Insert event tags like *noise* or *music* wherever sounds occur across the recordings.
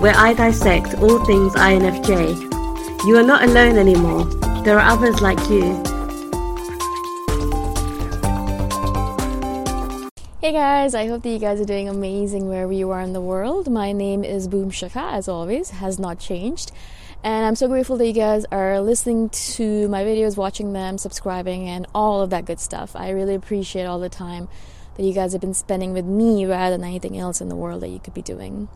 where I dissect all things INFJ. You are not alone anymore. There are others like you. Hey guys, I hope that you guys are doing amazing wherever you are in the world. My name is Boom Shikha, as always, has not changed. And I'm so grateful that you guys are listening to my videos, watching them, subscribing, and all of that good stuff. I really appreciate all the time that you guys have been spending with me rather than anything else in the world that you could be doing.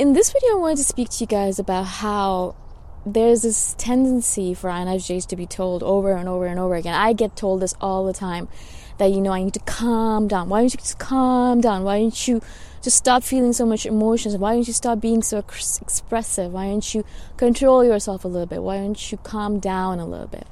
In this video, I wanted to speak to you guys about how there's this tendency for INFJs to be told over and over and over again. I get told this all the time that, you know, I need to calm down. Why don't you just calm down? Why don't you just stop feeling so much emotions? Why don't you stop being so ex- expressive? Why don't you control yourself a little bit? Why don't you calm down a little bit?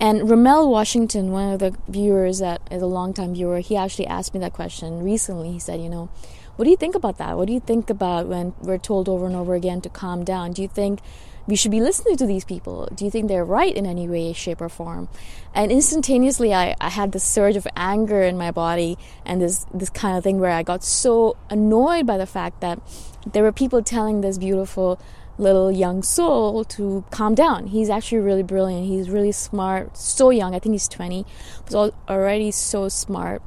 And Raymel Washington, one of the viewers that is a longtime viewer, he actually asked me that question recently. He said, you know, what do you think about that? What do you think about when we're told over and over again to calm down? Do you think we should be listening to these people? Do you think they're right in any way, shape, or form? And instantaneously, I, I had this surge of anger in my body and this, this kind of thing where I got so annoyed by the fact that there were people telling this beautiful little young soul to calm down. He's actually really brilliant. He's really smart, so young. I think he's 20, but already so smart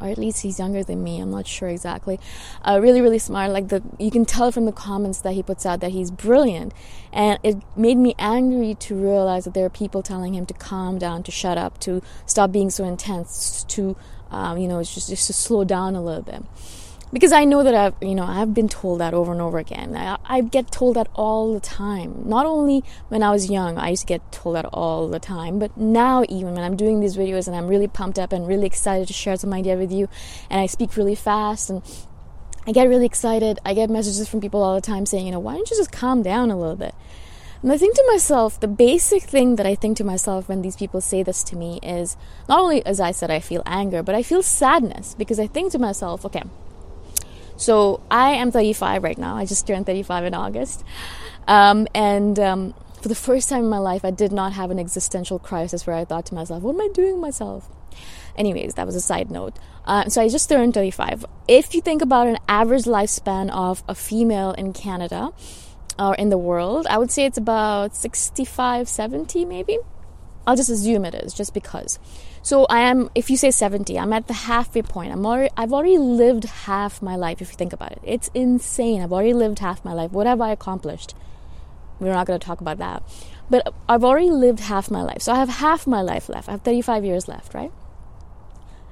or at least he's younger than me. I'm not sure exactly. Uh, really, really smart. Like the, you can tell from the comments that he puts out that he's brilliant, and it made me angry to realize that there are people telling him to calm down, to shut up, to stop being so intense, to um, you know, just just to slow down a little bit because I know that I've you know I've been told that over and over again. I, I, get told that all the time. Not only when I was young, I used to get told that all the time, but now even when I'm doing these videos and I'm really pumped up and really excited to share some idea with you, and I speak really fast and I get really excited. I get messages from people all the time saying, you know, why don't you just calm down a little bit? And I think to myself, the basic thing that I think to myself when these people say this to me is not only, as I said, I feel anger, but I feel sadness because I think to myself, okay, so I am 35 right now. I just turned 35 in August. Um, and um, for the first time in my life, I did not have an existential crisis where I thought to myself, what am I doing myself? Anyways, that was a side note. Uh, so I just turned 35. If you think about an average lifespan of a female in Canada or in the world, I would say it's about 65, 70 maybe. I'll just assume it is, just because. So I am, if you say 70, I'm at the halfway point. I'm already, I've already lived half my life, if you think about it. It's insane. I've already lived half my life. What have I accomplished? We're not going to talk about that. But I've already lived half my life. So I have half my life left. I have 35 years left, right?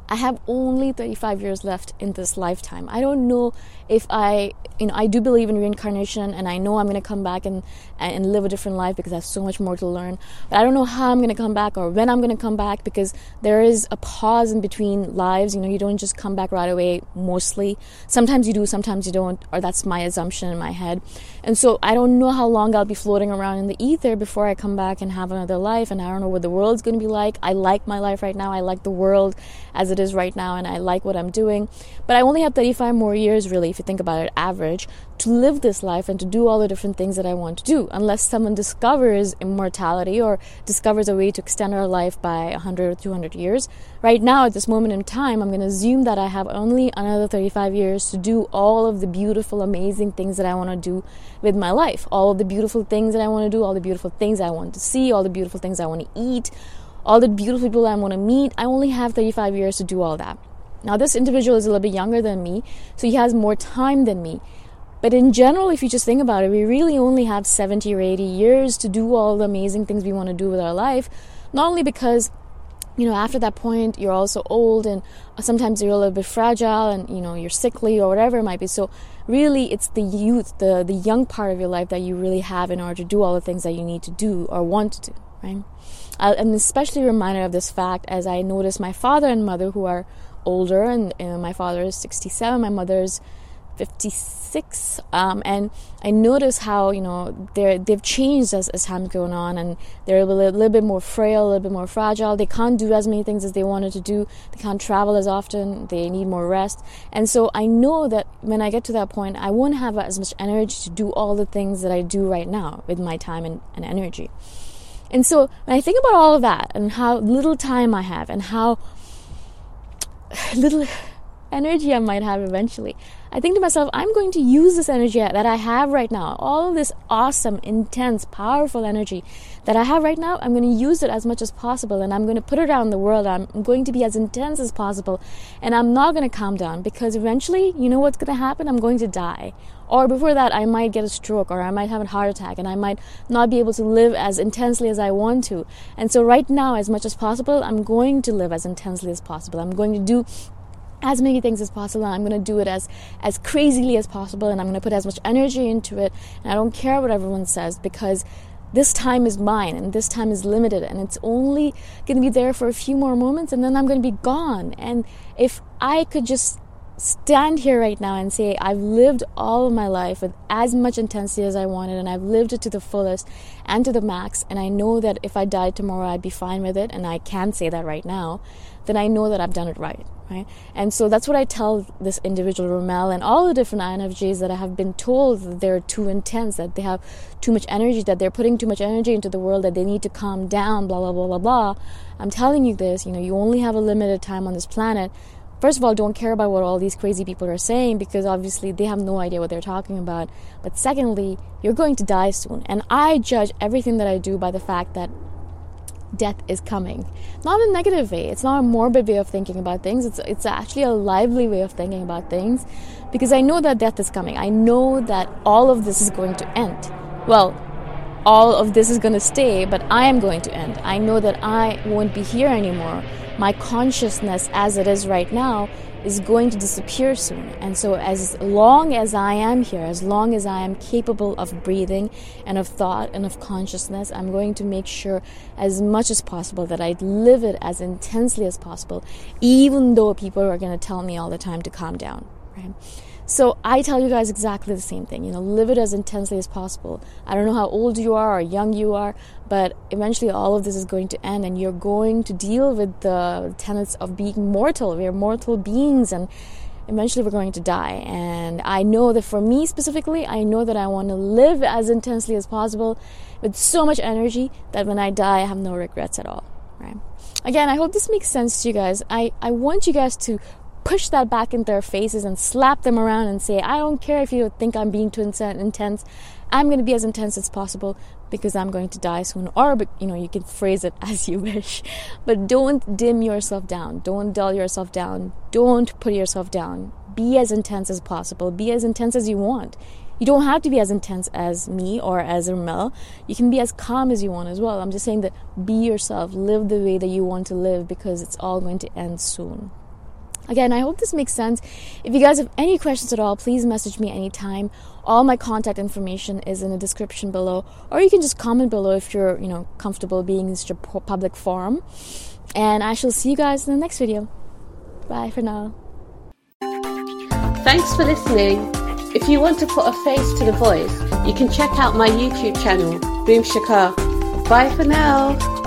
I have only 35 years left in this lifetime. I don't know if I, you know, I do believe in reincarnation and I know I'm going to come back and, and live a different life because I have so much more to learn. But I don't know how I'm going to come back or when I'm going to come back because there is a pause in between lives. You know, you don't just come back right away mostly. Sometimes you do, sometimes you don't, or that's my assumption in my head. And so I don't know how long I'll be floating around in the ether before I come back and have another life. And I don't know what the world's going to be like. I like my life right now. I like the world as it is right now and I like what I'm doing. But I only have 35 more years, really, if you think about it, average, to live this life and to do all the different things that I want to do, unless someone discovers immortality or discovers a way to extend our life by 100 or 200 years. Right now, at this moment in time, I'm going to assume that I have only another 35 years to do all of the beautiful, amazing things that I want to do with my life. All of the beautiful things that I want to do, all the beautiful things I want to see, all the beautiful things I want to eat, all the beautiful people I want to meet. I only have 35 years to do all that. Now, this individual is a little bit younger than me, so he has more time than me. But in general, if you just think about it, we really only have 70 or 80 years to do all the amazing things we want to do with our life. Not only because you know, after that point, you're also old and uh, sometimes you're a little bit fragile and, you know, you're sickly or whatever it might be. So, really, it's the youth, the, the young part of your life that you really have in order to do all the things that you need to do or want to do, right? I'm especially reminded of this fact as I notice my father and mother who are older, and, and my father is 67, my mother's 56 um, and i notice how you know they're they've changed as, as time's going on and they're a little, little, bit more frail a little bit more fragile. They can't do as many things as they wanted to do. They can't travel as often. They need more rest. And so i know that when i get to that point i won't have as much energy to do all the things that i do right now with my time and, and energy and so when i think about all of that and how little time i have and how little energy I might have eventually. I think to myself, I'm going to use this energy that I have right now, all this awesome, intense, powerful energy that I have right now, I'm going to use it as much as possible and I'm going to put it out in the world. I'm going to be as intense as possible and I'm not going to calm down because eventually, you know what's going to happen? I'm going to die. Or before that, I might get a stroke or I might have a heart attack and I might not be able to live as intensely as I want to. And so, right now, as much as possible, I'm going to live as intensely as possible. I'm going to do as many things as possible and i'm going to do it as as crazily as possible and i'm going to put as much energy into it and i don't care what everyone says because this time is mine and this time is limited and it's only going to be there for a few more moments and then i'm going to be gone. And if i could just stand here right now and say I've lived all of my life with as much intensity as I wanted and I've lived it to the fullest and to the max and I know that if I died tomorrow I'd be fine with it and I can say that right now then I know that I've done it right right? And so that's what I tell this individual Raymel and all the different INFJs that I have been told that they're too intense that they have too much energy that they're putting too much energy into the world that they need to calm down blah blah blah blah blah. I'm telling you this you know you only have a limited time on this planet first of all, don't care about what all these crazy people are saying because obviously they have no idea what they're talking about. But secondly, you're going to die soon. And I judge everything that I do by the fact that death is coming. Not in a negative way. It's not a morbid way of thinking about things. It's it's actually a lively way of thinking about things because I know that death is coming. I know that all of this is going to end. Well, all of this is going to stay, but I am going to end. I know that I won't be here anymore my consciousness as it is right now is going to disappear soon. And so, as long as I am here, as long as I am capable of breathing and of thought and of consciousness, I'm going to make sure as much as possible that I live it as intensely as possible, even though people are going to tell me all the time to calm down, right? So I tell you guys exactly the same thing. You know, live it as intensely as possible. I don't know how old you are or young you are, but eventually all of this is going to end and you're going to deal with the tenets of being mortal. We are mortal beings and eventually we're going to die. And I know that for me specifically, I know that I want to live as intensely as possible with so much energy that when I die, I have no regrets at all. Right? Again, I hope this makes sense to you guys. I, I want you guys to push that back in their faces and slap them around and say, I don't care if you think I'm being too intense. I'm going to be as intense as possible because I'm going to die soon. Or, you know, you can phrase it *laughs* as you wish. But don't dim yourself down. Don't dull yourself down. Don't put yourself down. Be as intense as possible. Be as intense as you want. You don't have to be as intense as me or as Raymel. You can be as calm as you want as well. I'm just saying that be yourself. Live the way that you want to live because it's all going to end soon. Again, I hope this makes sense. If you guys have any questions at all, please message me anytime. All my contact information is in the description below, or you can just comment below if you're, you know, comfortable being in such a public forum. And I shall see you guys in the next video. Bye for now. Thanks for listening. If you want to put a face to the voice, you can check out my YouTube channel, Boom Shikha. Bye for now.